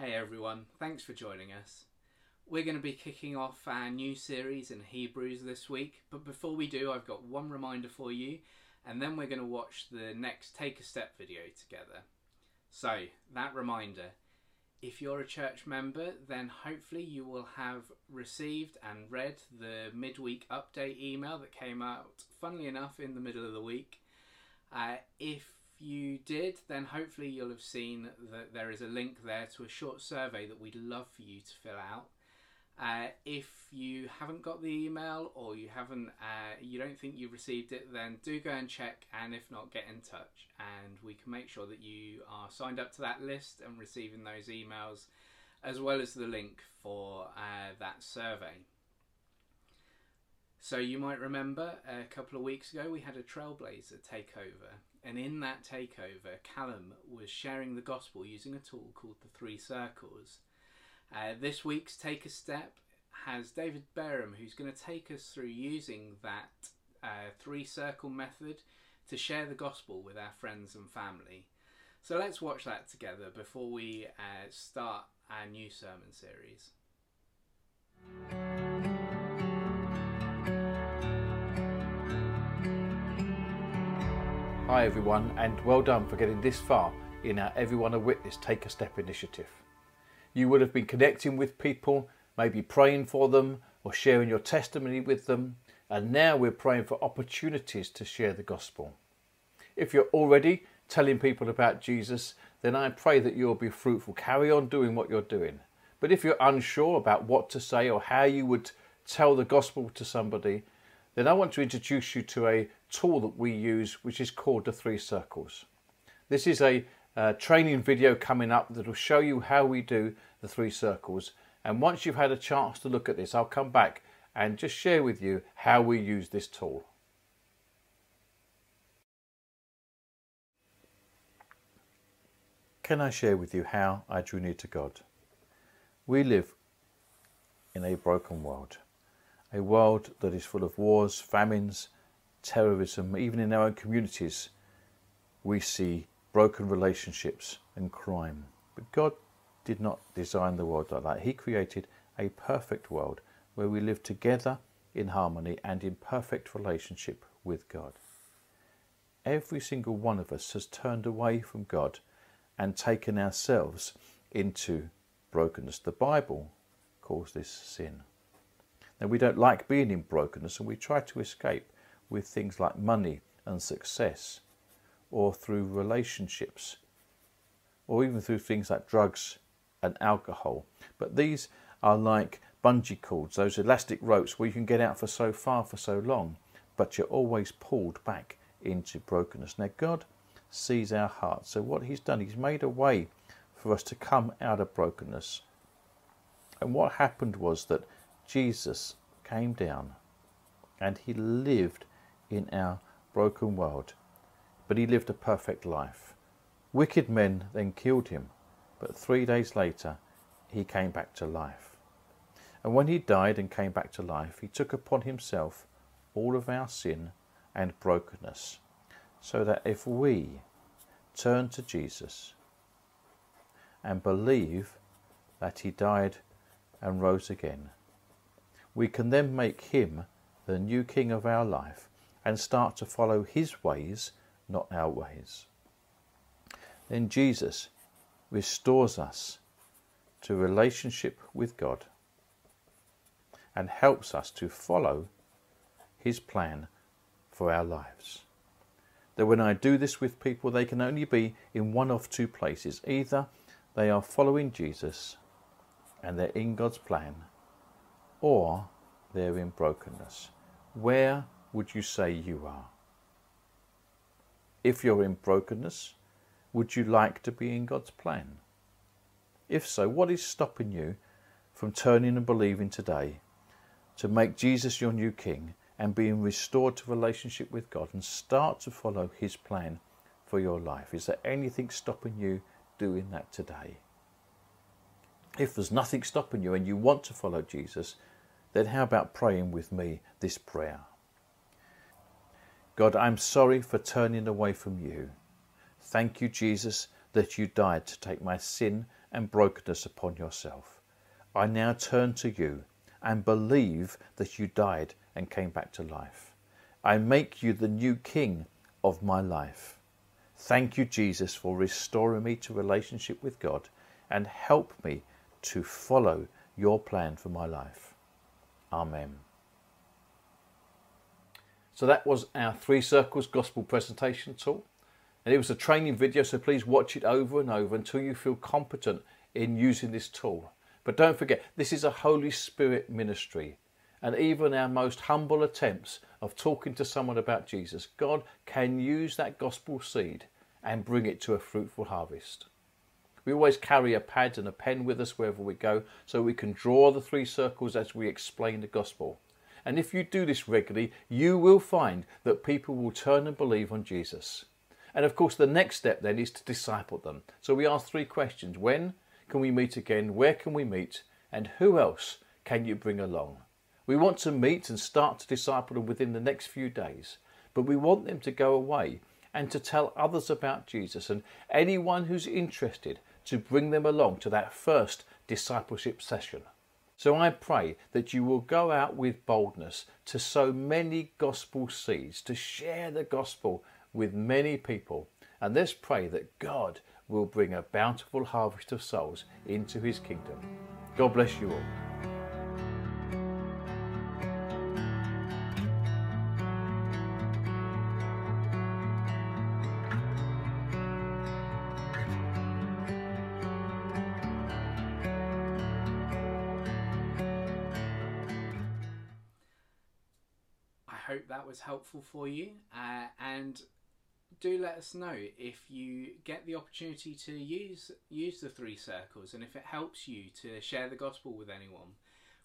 Hey everyone, thanks for joining us. We're going to be kicking off our new series in Hebrews this week, but before we do, I've got one reminder for you, and then we're going to watch the next Take a Step video together. So, that reminder if you're a church member, then hopefully you will have received and read the midweek update email that came out, funnily enough, in the middle of the week. Uh, if you did, then hopefully you'll have seen that there is a link there to a short survey that we'd love for you to fill out. Uh, if you haven't got the email or you haven't, uh, you don't think you've received it, then do go and check. And if not, get in touch, and we can make sure that you are signed up to that list and receiving those emails, as well as the link for uh, that survey. So you might remember a couple of weeks ago we had a Trailblazer takeover, and in that takeover, Callum was sharing the gospel using a tool called the Three Circles. Uh, this week's Take a Step has David Barham, who's going to take us through using that uh, three circle method to share the gospel with our friends and family. So let's watch that together before we uh, start our new sermon series. Hi everyone and well done for getting this far in our Everyone a Witness Take a Step initiative. You would have been connecting with people, maybe praying for them or sharing your testimony with them, and now we're praying for opportunities to share the gospel. If you're already telling people about Jesus, then I pray that you'll be fruitful. Carry on doing what you're doing. But if you're unsure about what to say or how you would tell the gospel to somebody, then I want to introduce you to a tool that we use, which is called the Three Circles. This is a uh, training video coming up that will show you how we do the Three Circles. And once you've had a chance to look at this, I'll come back and just share with you how we use this tool. Can I share with you how I drew near to God? We live in a broken world a world that is full of wars, famines, terrorism, even in our own communities, we see broken relationships and crime. But God did not design the world like that. He created a perfect world where we live together in harmony and in perfect relationship with God. Every single one of us has turned away from God and taken ourselves into brokenness. The Bible calls this sin. Now, we don't like being in brokenness and we try to escape with things like money and success, or through relationships, or even through things like drugs and alcohol. But these are like bungee cords, those elastic ropes where you can get out for so far for so long, but you're always pulled back into brokenness. Now, God sees our hearts. So, what He's done, He's made a way for us to come out of brokenness. And what happened was that Jesus came down and he lived in our broken world, but he lived a perfect life. Wicked men then killed him, but three days later he came back to life. And when he died and came back to life, he took upon himself all of our sin and brokenness, so that if we turn to Jesus and believe that he died and rose again, we can then make him the new king of our life and start to follow his ways, not our ways. Then Jesus restores us to relationship with God and helps us to follow his plan for our lives. That when I do this with people, they can only be in one of two places. Either they are following Jesus and they're in God's plan, or they're in brokenness. Where would you say you are? If you're in brokenness, would you like to be in God's plan? If so, what is stopping you from turning and believing today to make Jesus your new King and being restored to relationship with God and start to follow His plan for your life? Is there anything stopping you doing that today? If there's nothing stopping you and you want to follow Jesus, then how about praying with me this prayer? God, I'm sorry for turning away from you. Thank you, Jesus, that you died to take my sin and brokenness upon yourself. I now turn to you and believe that you died and came back to life. I make you the new king of my life. Thank you, Jesus, for restoring me to relationship with God and help me to follow your plan for my life. Amen. So that was our Three Circles Gospel presentation tool. And it was a training video, so please watch it over and over until you feel competent in using this tool. But don't forget, this is a Holy Spirit ministry. And even our most humble attempts of talking to someone about Jesus, God can use that gospel seed and bring it to a fruitful harvest. We always carry a pad and a pen with us wherever we go so we can draw the three circles as we explain the gospel. And if you do this regularly, you will find that people will turn and believe on Jesus. And of course, the next step then is to disciple them. So we ask three questions When can we meet again? Where can we meet? And who else can you bring along? We want to meet and start to disciple them within the next few days, but we want them to go away and to tell others about Jesus and anyone who's interested to bring them along to that first discipleship session. So I pray that you will go out with boldness to sow many gospel seeds, to share the gospel with many people. And let's pray that God will bring a bountiful harvest of souls into his kingdom. God bless you all. Hope that was helpful for you. Uh, and do let us know if you get the opportunity to use use the three circles and if it helps you to share the gospel with anyone.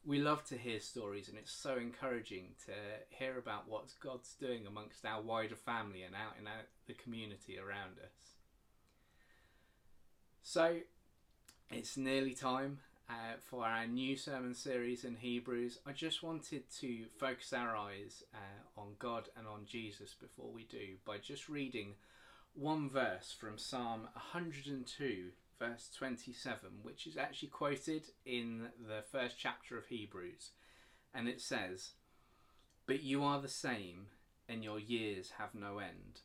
We love to hear stories, and it's so encouraging to hear about what God's doing amongst our wider family and out in our, the community around us. So, it's nearly time uh, for our new sermon series in Hebrews, I just wanted to focus our eyes uh, on God and on Jesus before we do by just reading one verse from Psalm 102, verse 27, which is actually quoted in the first chapter of Hebrews. And it says, But you are the same, and your years have no end.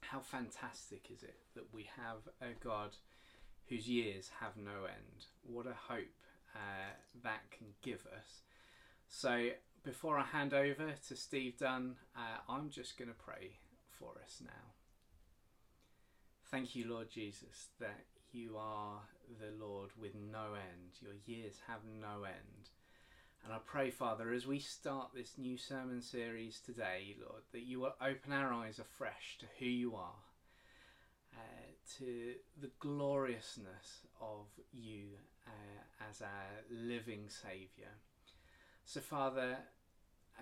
How fantastic is it that we have a God whose years have no end. What a hope uh, that can give us. So, before I hand over to Steve Dunn, uh, I'm just going to pray for us now. Thank you, Lord Jesus, that you are the Lord with no end. Your years have no end. And I pray, Father, as we start this new sermon series today, Lord, that you will open our eyes afresh to who you are to the gloriousness of you uh, as our living Saviour. So, Father,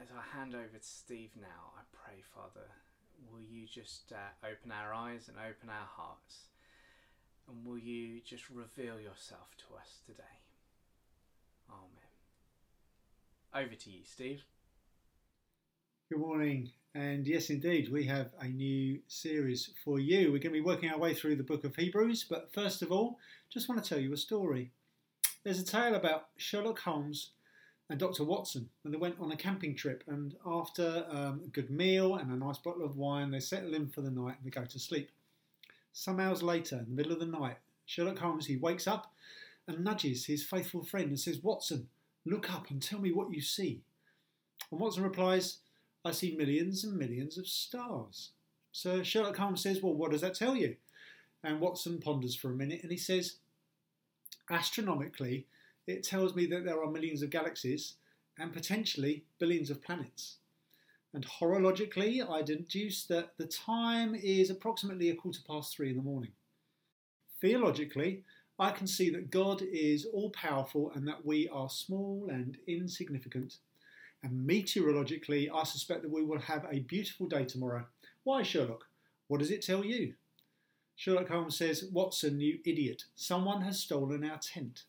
as I hand over to Steve now, I pray, Father, will you just uh, open our eyes and open our hearts? And will you just reveal yourself to us today? Amen. Over to you, Steve. Good morning. And yes, indeed, we have a new series for you. We're going to be working our way through the book of Hebrews, but first of all, just want to tell you a story. There's a tale about Sherlock Holmes and Dr. Watson and they went on a camping trip, and after um, a good meal and a nice bottle of wine, they settle in for the night and they go to sleep. Some hours later, in the middle of the night, Sherlock Holmes he wakes up and nudges his faithful friend and says, "Watson, look up and tell me what you see." And Watson replies, I see millions and millions of stars. So Sherlock Holmes says, Well, what does that tell you? And Watson ponders for a minute and he says, Astronomically, it tells me that there are millions of galaxies and potentially billions of planets. And horologically, I deduce that the time is approximately a quarter past three in the morning. Theologically, I can see that God is all powerful and that we are small and insignificant and meteorologically, I suspect that we will have a beautiful day tomorrow. Why, Sherlock? What does it tell you? Sherlock Holmes says, Watson, you idiot, someone has stolen our tent.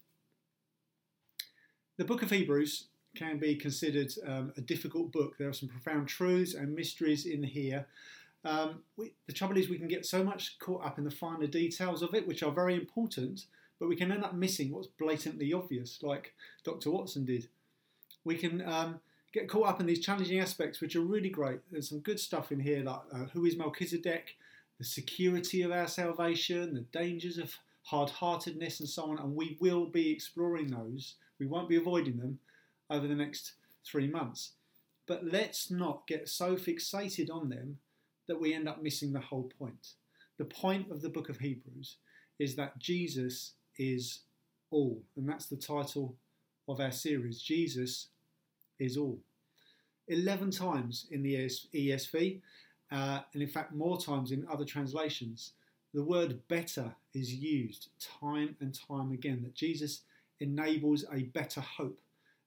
The book of Hebrews can be considered um, a difficult book. There are some profound truths and mysteries in here. Um, we, the trouble is, we can get so much caught up in the finer details of it, which are very important, but we can end up missing what's blatantly obvious, like Dr. Watson did. We can um, get caught up in these challenging aspects, which are really great. There's some good stuff in here, like uh, who is Melchizedek, the security of our salvation, the dangers of hard heartedness, and so on. And we will be exploring those. We won't be avoiding them over the next three months. But let's not get so fixated on them that we end up missing the whole point. The point of the book of Hebrews is that Jesus is all, and that's the title of our series Jesus is all. 11 times in the ESV, uh, and in fact, more times in other translations, the word better is used time and time again that Jesus enables a better hope,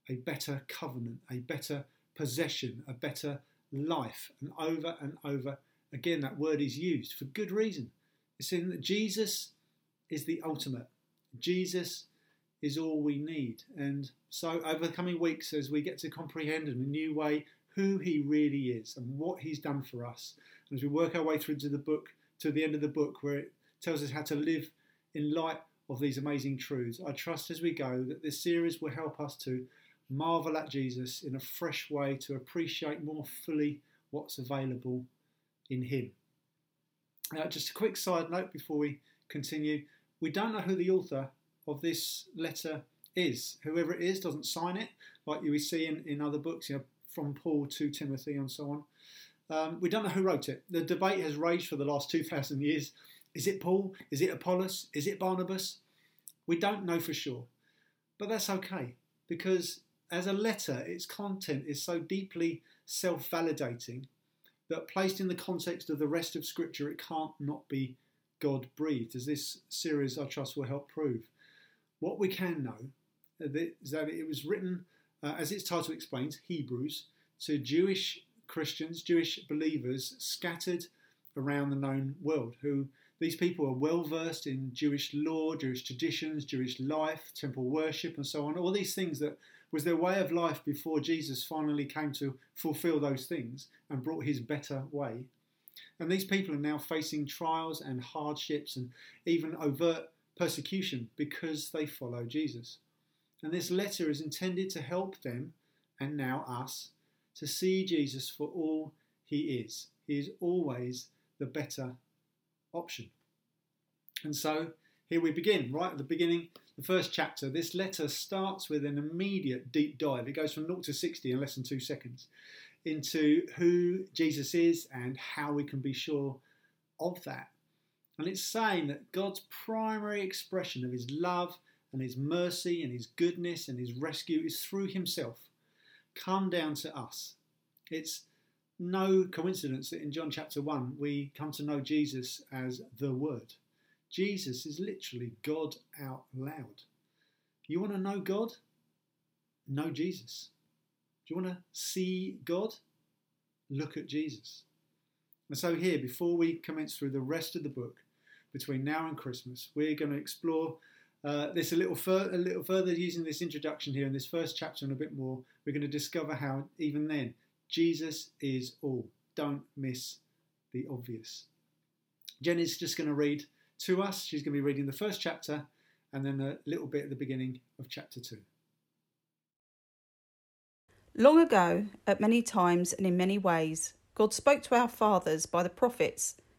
a better covenant, a better possession, a better life. And over and over again, that word is used for good reason. It's in that Jesus is the ultimate. Jesus is all we need. And so, over the coming weeks, as we get to comprehend in a new way who He really is and what He's done for us, and as we work our way through to the book, to the end of the book, where it tells us how to live in light of these amazing truths, I trust as we go that this series will help us to marvel at Jesus in a fresh way, to appreciate more fully what's available in Him. Now, just a quick side note before we continue we don't know who the author of this letter is. Whoever it is doesn't sign it, like you see in, in other books, you know, from Paul to Timothy and so on. Um, we don't know who wrote it. The debate has raged for the last 2,000 years. Is it Paul? Is it Apollos? Is it Barnabas? We don't know for sure. But that's okay, because as a letter, its content is so deeply self validating that placed in the context of the rest of Scripture, it can't not be God breathed, as this series I trust will help prove. What we can know is that it was written, uh, as its title explains, Hebrews, to Jewish Christians, Jewish believers scattered around the known world, who these people are well versed in Jewish law, Jewish traditions, Jewish life, temple worship, and so on. All these things that was their way of life before Jesus finally came to fulfill those things and brought his better way. And these people are now facing trials and hardships and even overt persecution because they follow Jesus. And this letter is intended to help them, and now us, to see Jesus for all he is. He is always the better option. And so here we begin, right at the beginning, the first chapter. This letter starts with an immediate deep dive. It goes from 0 to 60 in less than two seconds into who Jesus is and how we can be sure of that. And it's saying that God's primary expression of his love and his mercy and his goodness and his rescue is through himself, come down to us. It's no coincidence that in John chapter 1 we come to know Jesus as the Word. Jesus is literally God out loud. You want to know God? Know Jesus. Do you want to see God? Look at Jesus. And so, here, before we commence through the rest of the book, between now and Christmas, we're going to explore uh, this a little, fur- a little further using this introduction here in this first chapter and a bit more. We're going to discover how, even then, Jesus is all. Don't miss the obvious. Jenny's just going to read to us. She's going to be reading the first chapter and then a little bit at the beginning of chapter 2. Long ago, at many times and in many ways, God spoke to our fathers by the prophets,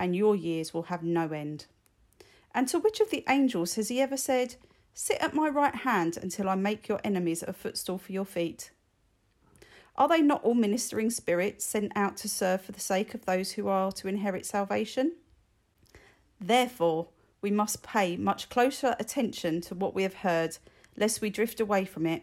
and your years will have no end. And to which of the angels has he ever said, Sit at my right hand until I make your enemies a footstool for your feet? Are they not all ministering spirits sent out to serve for the sake of those who are to inherit salvation? Therefore, we must pay much closer attention to what we have heard, lest we drift away from it.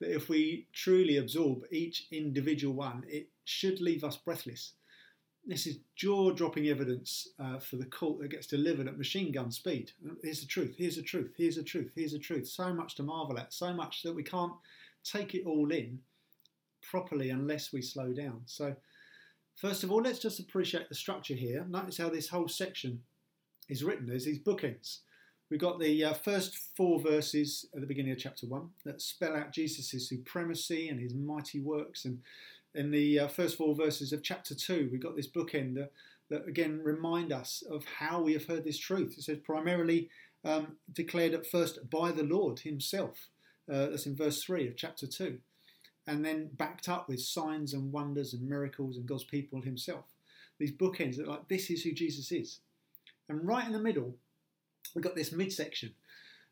that if we truly absorb each individual one, it should leave us breathless. This is jaw dropping evidence uh, for the cult that gets delivered at machine gun speed. Here's the truth, here's the truth, here's the truth, here's the truth. So much to marvel at, so much that we can't take it all in properly unless we slow down. So, first of all, let's just appreciate the structure here. Notice how this whole section is written. There's these bookends. We've got the uh, first four verses at the beginning of chapter 1 that spell out Jesus' supremacy and his mighty works. And in the uh, first four verses of chapter 2, we've got this bookend that, that again remind us of how we have heard this truth. It says, primarily um, declared at first by the Lord himself. Uh, that's in verse 3 of chapter 2. And then backed up with signs and wonders and miracles and God's people himself. These bookends that, like, this is who Jesus is. And right in the middle, we've got this midsection,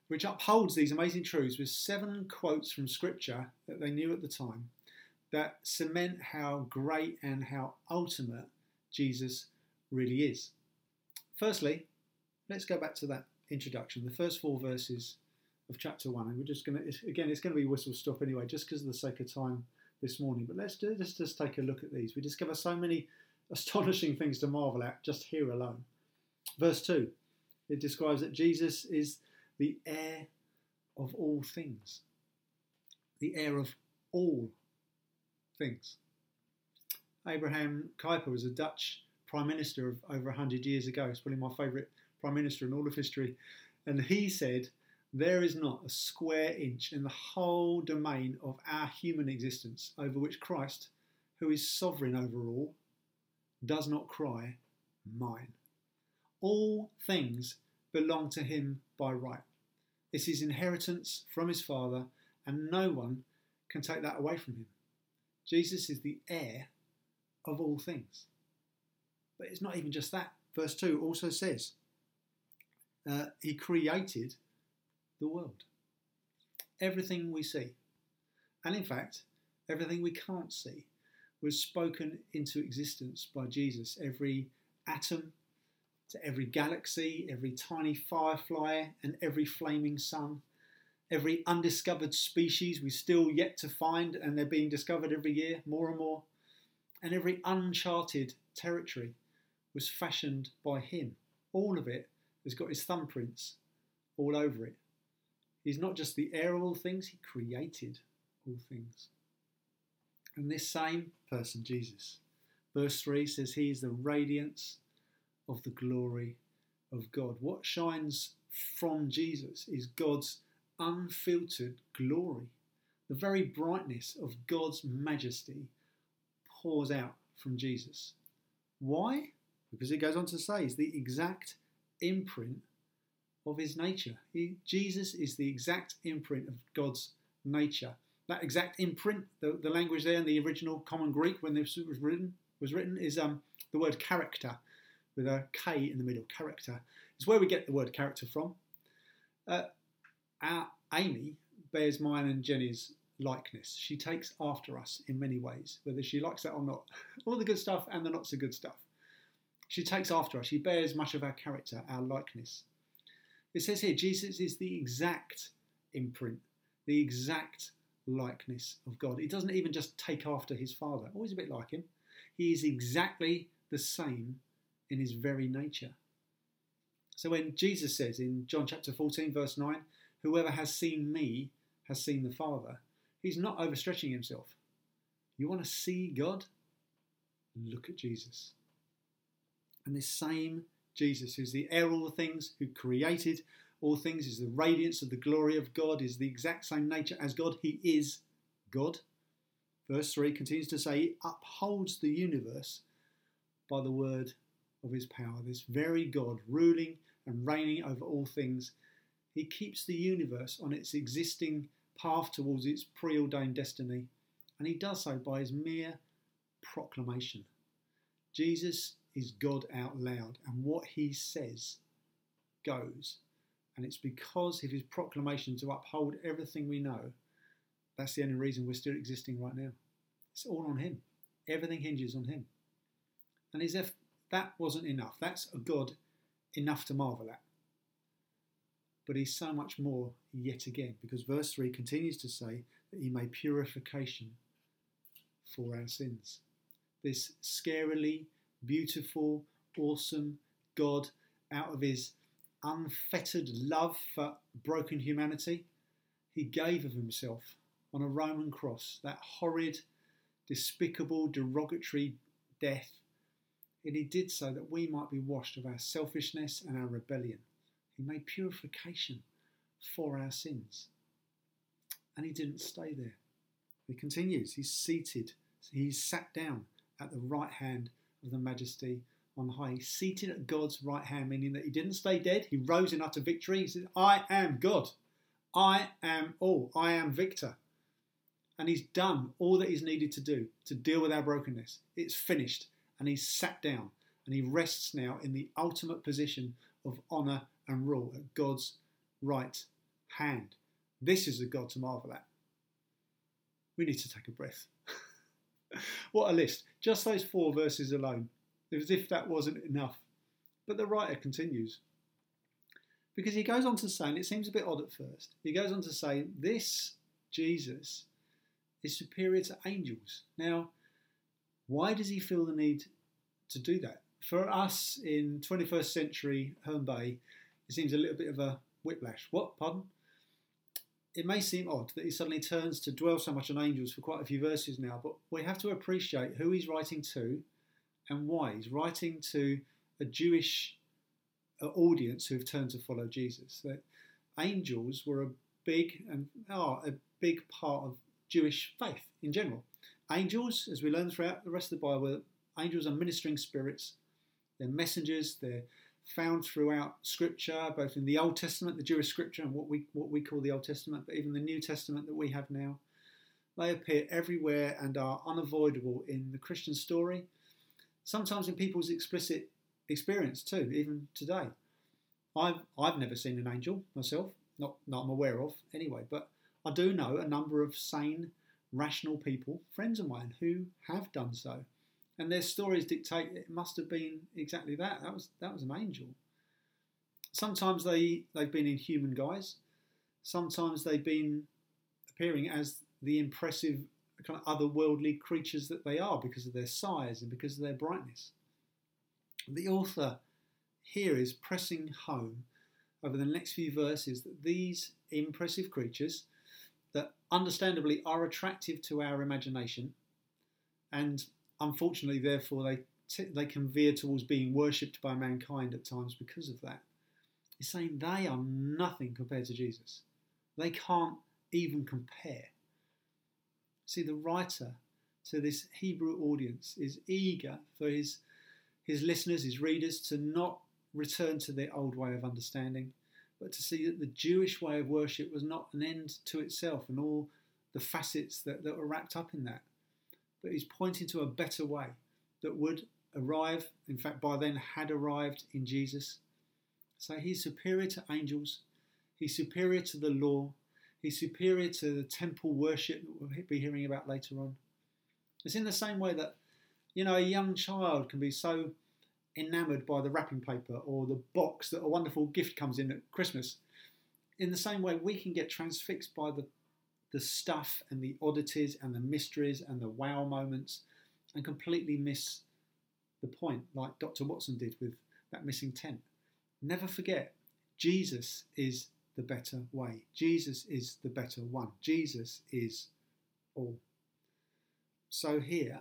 which upholds these amazing truths with seven quotes from Scripture that they knew at the time that cement how great and how ultimate Jesus really is. Firstly, let's go back to that introduction, the first four verses of chapter one, and we're just going to again, it's going to be whistle stop anyway, just because of the sake of time this morning. But let's do, let's just take a look at these. We discover so many astonishing things to marvel at just here alone. Verse two, it describes that Jesus is the heir of all things, the heir of all things. Abraham Kuyper was a Dutch prime minister of over 100 years ago. He's probably my favourite prime minister in all of history. And he said, There is not a square inch in the whole domain of our human existence over which Christ, who is sovereign over all, does not cry, Mine. All things belong to him by right. It's his inheritance from his Father, and no one can take that away from him. Jesus is the heir of all things. But it's not even just that. Verse 2 also says, uh, He created the world. Everything we see, and in fact, everything we can't see, was spoken into existence by Jesus. Every atom, to every galaxy, every tiny firefly, and every flaming sun, every undiscovered species we still yet to find, and they're being discovered every year, more and more, and every uncharted territory was fashioned by him. All of it has got his thumbprints all over it. He's not just the heir of all things, he created all things. And this same person, Jesus, verse 3 says, He is the radiance of the glory of God. What shines from Jesus is God's unfiltered glory. The very brightness of God's majesty pours out from Jesus. Why? Because it goes on to say, it's the exact imprint of his nature. He, Jesus is the exact imprint of God's nature. That exact imprint, the, the language there in the original common Greek when this was written, was written is um, the word character with a K in the middle. Character. It's where we get the word character from. Uh, our Amy bears mine and Jenny's likeness. She takes after us in many ways, whether she likes that or not. All the good stuff and the not so good stuff. She takes after us. She bears much of our character, our likeness. It says here Jesus is the exact imprint, the exact likeness of God. He doesn't even just take after his Father, always a bit like him. He is exactly the same in his very nature. So when Jesus says in John chapter 14, verse 9, Whoever has seen me has seen the Father, he's not overstretching himself. You want to see God? Look at Jesus. And this same Jesus, who's the heir of all things, who created all things, is the radiance of the glory of God, is the exact same nature as God. He is God. Verse 3 continues to say, He upholds the universe by the word of His power. This very God, ruling and reigning over all things, He keeps the universe on its existing path towards its preordained destiny, and He does so by His mere proclamation. Jesus is God out loud, and what he says goes. And it's because of his proclamation to uphold everything we know. That's the only reason we're still existing right now. It's all on him. Everything hinges on him. And if that wasn't enough, that's a God enough to marvel at. But he's so much more yet again, because verse 3 continues to say that he made purification for our sins. This scarily beautiful, awesome God out of his unfettered love for broken humanity, he gave of himself on a Roman cross, that horrid, despicable, derogatory death. And he did so that we might be washed of our selfishness and our rebellion. He made purification for our sins. And he didn't stay there. He continues. He's seated. He's sat down at the right hand of the majesty on high. He's seated at God's right hand, meaning that he didn't stay dead. He rose in utter victory. He said, I am God. I am all. I am victor. And he's done all that he's needed to do to deal with our brokenness. It's finished. And he's sat down and he rests now in the ultimate position of honour and rule at God's right hand. This is a God to marvel at. We need to take a breath. what a list. Just those four verses alone, as if that wasn't enough. But the writer continues. Because he goes on to say, and it seems a bit odd at first, he goes on to say, this Jesus is superior to angels. Now, why does he feel the need to do that? For us in 21st century Herne Bay, it seems a little bit of a whiplash. What? Pardon? it may seem odd that he suddenly turns to dwell so much on angels for quite a few verses now, but we have to appreciate who he's writing to and why. He's writing to a Jewish uh, audience who've turned to follow Jesus. That angels were a big and are a big part of Jewish faith in general. Angels, as we learn throughout the rest of the Bible, angels are ministering spirits. They're messengers. They're found throughout Scripture, both in the Old Testament, the Jewish Scripture, and what we what we call the Old Testament, but even the New Testament that we have now. They appear everywhere and are unavoidable in the Christian story, sometimes in people's explicit experience too, even today. I've I've never seen an angel myself, not not I'm aware of anyway, but I do know a number of sane, rational people, friends of mine, who have done so and their stories dictate it must have been exactly that. That was that was an angel. Sometimes they they've been in human guise. Sometimes they've been appearing as the impressive kind of otherworldly creatures that they are because of their size and because of their brightness. The author here is pressing home over the next few verses that these impressive creatures that understandably are attractive to our imagination and unfortunately, therefore, they t- they can veer towards being worshipped by mankind at times because of that. He's saying they are nothing compared to Jesus. They can't even compare. See, the writer to this Hebrew audience is eager for his his listeners, his readers, to not return to their old way of understanding, but to see that the Jewish way of worship was not an end to itself and all the facets that, that were wrapped up in that but he's pointing to a better way that would arrive, in fact, by then had arrived in Jesus. So he's superior to angels, he's superior to the law, he's superior to the temple worship that we'll be hearing about later on. It's in the same way that, you know, a young child can be so enamoured by the wrapping paper or the box that a wonderful gift comes in at Christmas. In the same way, we can get transfixed by the, the stuff and the oddities and the mysteries and the wow moments and completely miss the point, like Dr. Watson did with that missing tent. Never forget, Jesus is the better way. Jesus is the better one. Jesus is all. So here,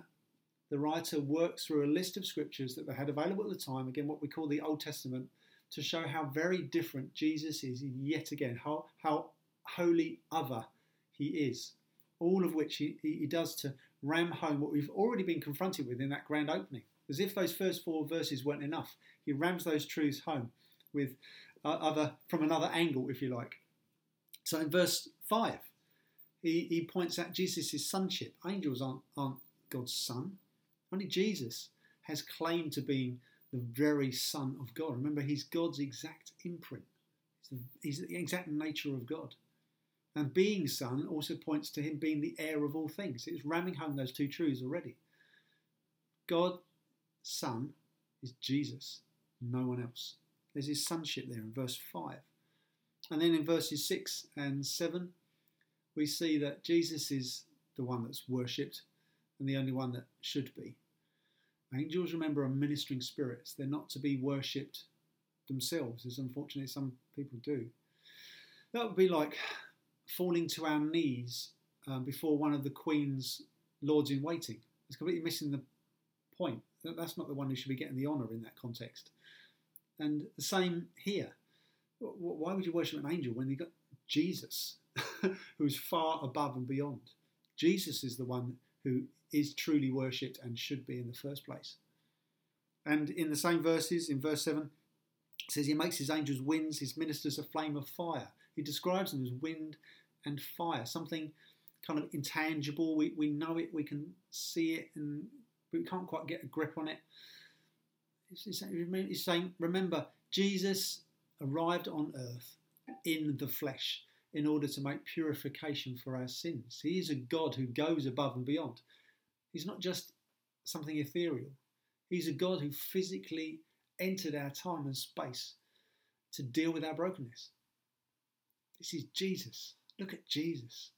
the writer works through a list of scriptures that they had available at the time, again, what we call the Old Testament, to show how very different Jesus is yet again, how, how holy other he is. All of which he, he does to ram home what we've already been confronted with in that grand opening. As if those first four verses weren't enough, he rams those truths home with uh, other from another angle, if you like. So in verse five, he, he points out Jesus' sonship. Angels aren't, aren't God's son. Only Jesus has claimed to be the very Son of God. Remember, he's God's exact imprint. He's the, he's the exact nature of God. And being Son also points to him being the heir of all things. It's ramming home those two truths already. God, Son, is Jesus, no one else. There's his sonship there in verse 5. And then in verses 6 and 7, we see that Jesus is the one that's worshipped and the only one that should be. Angels, remember, are ministering spirits. They're not to be worshipped themselves, as unfortunately some people do. That would be like falling to our knees um, before one of the Queen's lords in waiting. It's completely missing the point. That's not the one who should be getting the honour in that context. And the same here. Why would you worship an angel when you've got Jesus, who's far above and beyond? Jesus is the one who is truly worshipped and should be in the first place. And in the same verses, in verse 7, it says, He makes his angels winds, his ministers a flame of fire. He describes them as wind and fire, something kind of intangible. We, we know it, we can see it, and we can't quite get a grip on it. He's saying, remember, Jesus arrived on earth in the flesh in order to make purification for our sins. He is a God who goes above and beyond. He's not just something ethereal, He's a God who physically entered our time and space to deal with our brokenness. This is Jesus. Look at Jesus.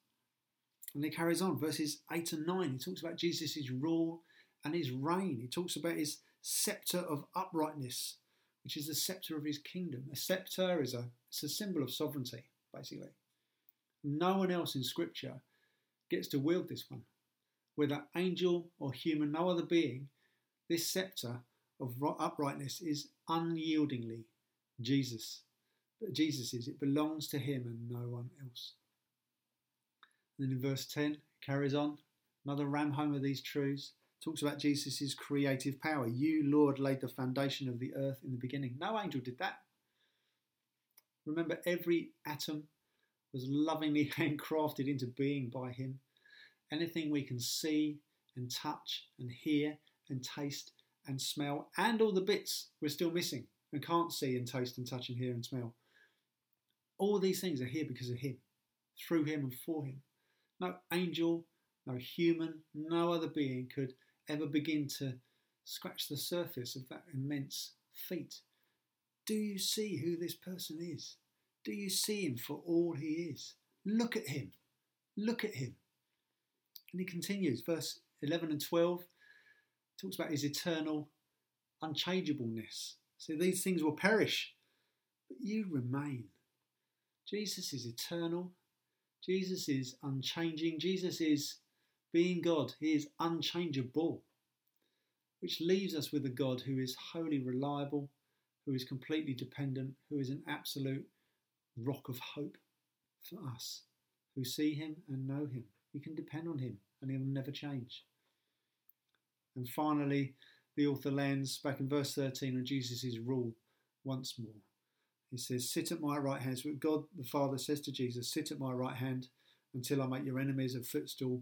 And he carries on, verses 8 and 9. He talks about Jesus' rule and his reign. He talks about his scepter of uprightness, which is the scepter of his kingdom. A scepter is a, it's a symbol of sovereignty, basically. No one else in Scripture gets to wield this one. Whether angel or human, no other being, this scepter of uprightness is unyieldingly Jesus. Jesus is, it belongs to him and no one else. And then in verse 10, carries on, another ram home of these truths, talks about Jesus' creative power. You, Lord, laid the foundation of the earth in the beginning. No angel did that. Remember, every atom was lovingly handcrafted into being by him. Anything we can see and touch and hear and taste and smell, and all the bits we're still missing and can't see and taste and touch and hear and smell. All these things are here because of him, through him and for him. No angel, no human, no other being could ever begin to scratch the surface of that immense feat. Do you see who this person is? Do you see him for all he is? Look at him. Look at him. And he continues, verse 11 and 12 talks about his eternal unchangeableness. So these things will perish, but you remain. Jesus is eternal. Jesus is unchanging. Jesus is being God. He is unchangeable, which leaves us with a God who is wholly reliable, who is completely dependent, who is an absolute rock of hope for us who see him and know him. We can depend on him and he'll never change. And finally, the author lands back in verse 13 on Jesus' rule once more. He says, Sit at my right hand. So God the Father says to Jesus, Sit at my right hand until I make your enemies a footstool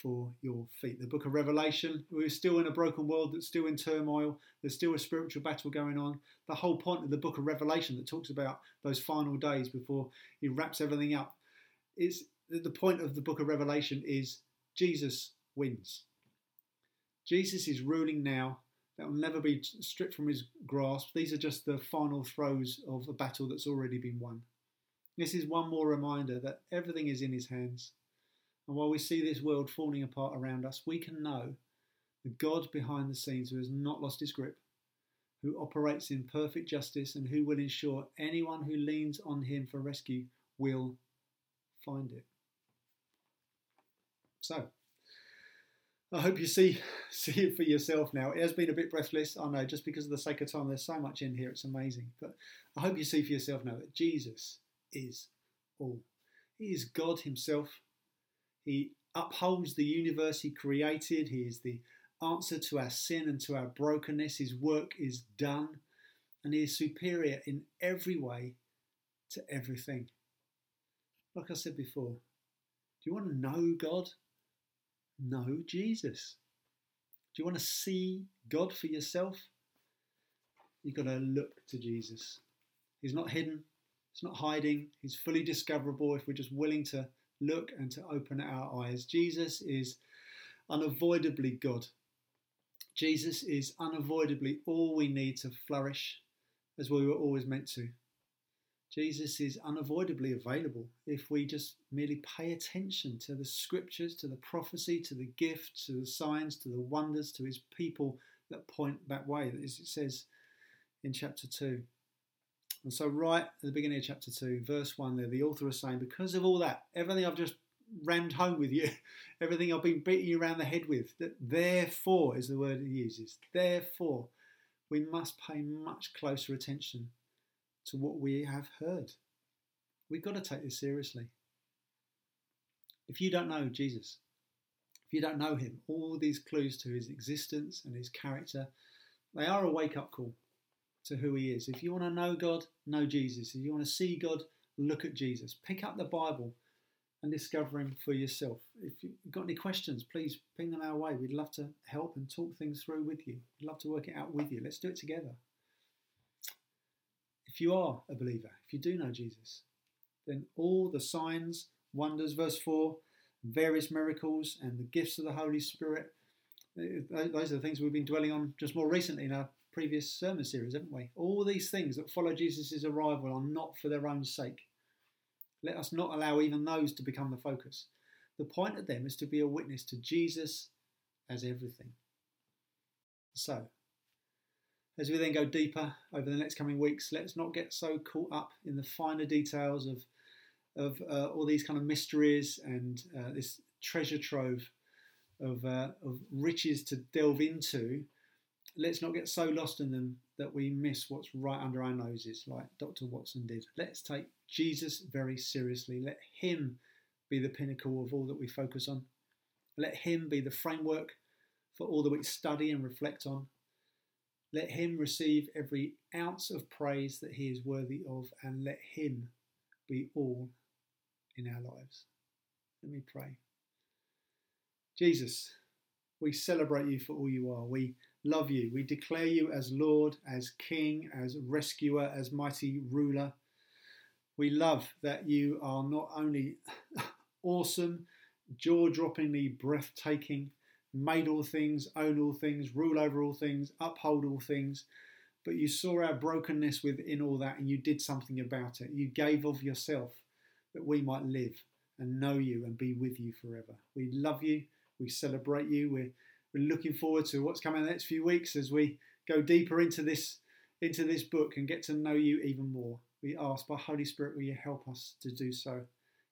for your feet. The book of Revelation, we're still in a broken world that's still in turmoil. There's still a spiritual battle going on. The whole point of the book of Revelation that talks about those final days before he wraps everything up is that the point of the book of Revelation is Jesus wins. Jesus is ruling now. that will never be stripped from his grasp. These are just the final throes of a battle that's already been won. This is one more reminder that everything is in his hands. And while we see this world falling apart around us, we can know the God behind the scenes who has not lost his grip, who operates in perfect justice, and who will ensure anyone who leans on him for rescue will find it. So, I hope you see see it for yourself now. It has been a bit breathless, I know, just because of the sake of time. There's so much in here; it's amazing. But I hope you see for yourself now that Jesus is all. He is God Himself. He upholds the universe He created. He is the answer to our sin and to our brokenness. His work is done, and He is superior in every way to everything. Like I said before, do you want to know God? Know Jesus. Do you want to see God for yourself? You've got to look to Jesus. He's not hidden, He's not hiding, He's fully discoverable if we're just willing to look and to open our eyes. Jesus is unavoidably God. Jesus is unavoidably all we need to flourish as we were always meant to. Jesus is unavoidably available if we just merely pay attention to the scriptures, to the prophecy, to the gifts, to the signs, to the wonders, to his people that point that way, as it says in chapter 2. And so, right at the beginning of chapter 2, verse 1, there, the author is saying, Because of all that, everything I've just rammed home with you, everything I've been beating you around the head with, that therefore is the word he uses. Therefore, we must pay much closer attention to what we have heard. We've got to take this seriously. If you don't know Jesus, if you don't know him, all these clues to his existence and his character, they are a wake up call to who he is. If you want to know God, know Jesus. If you want to see God, look at Jesus. Pick up the Bible and discover him for yourself. If you've got any questions, please ping them our way. We'd love to help and talk things through with you. We'd love to work it out with you. Let's do it together. If you are a believer, if you do know Jesus, then all the signs, wonders, verse 4, various miracles, and the gifts of the Holy Spirit, eh, those are the things we've been dwelling on just more recently in our previous sermon series, haven't we? All these things that follow Jesus' arrival are not for their own sake. Let us not allow even those to become the focus. The point of them is to be a witness to Jesus as everything. So, as we then go deeper over the next coming weeks, let's not get so caught up in the finer details of of uh, all these kind of mysteries and uh, this treasure trove of uh, of riches to delve into. Let's not get so lost in them that we miss what's right under our noses, like Dr. Watson did. Let's take Jesus very seriously. Let Him be the pinnacle of all that we focus on. Let Him be the framework for all that we study and reflect on. Let him receive every ounce of praise that he is worthy of, and let him be all in our lives. Let me pray. Jesus, we celebrate you for all you are. We love you. We declare you as Lord, as King, as rescuer, as mighty ruler. We love that you are not only awesome, jaw droppingly breathtaking, made all things, own all things, rule over all things, uphold all things. But you saw our brokenness within all that and you did something about it. You gave of yourself that we might live and know you and be with you forever. We love you. We celebrate you. We're, we're looking forward to what's coming in the next few weeks as we go deeper into this into this book and get to know you even more. We ask by Holy Spirit, will you help us to do so?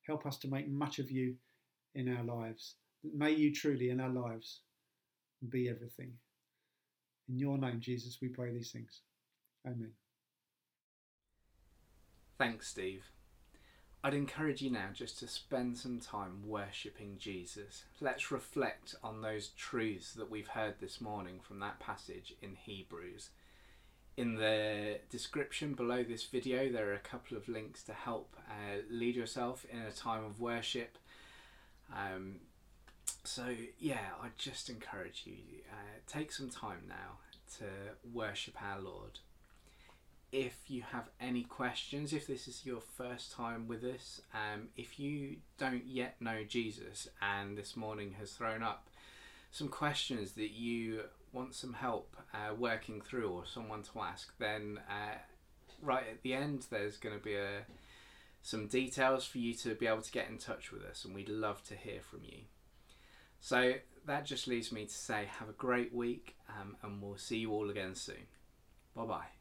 Help us to make much of you in our lives. May you truly in our lives be everything. In your name, Jesus, we pray these things. Amen. Thanks, Steve. I'd encourage you now just to spend some time worshipping Jesus. Let's reflect on those truths that we've heard this morning from that passage in Hebrews. In the description below this video, there are a couple of links to help uh, lead yourself in a time of worship. Um, so yeah, I just encourage you uh, take some time now to worship our Lord. If you have any questions, if this is your first time with us, um, if you don't yet know Jesus and this morning has thrown up some questions that you want some help uh, working through or someone to ask, then uh, right at the end there's going to be a some details for you to be able to get in touch with us, and we'd love to hear from you. So that just leaves me to say have a great week, um, and we'll see you all again soon. Bye bye.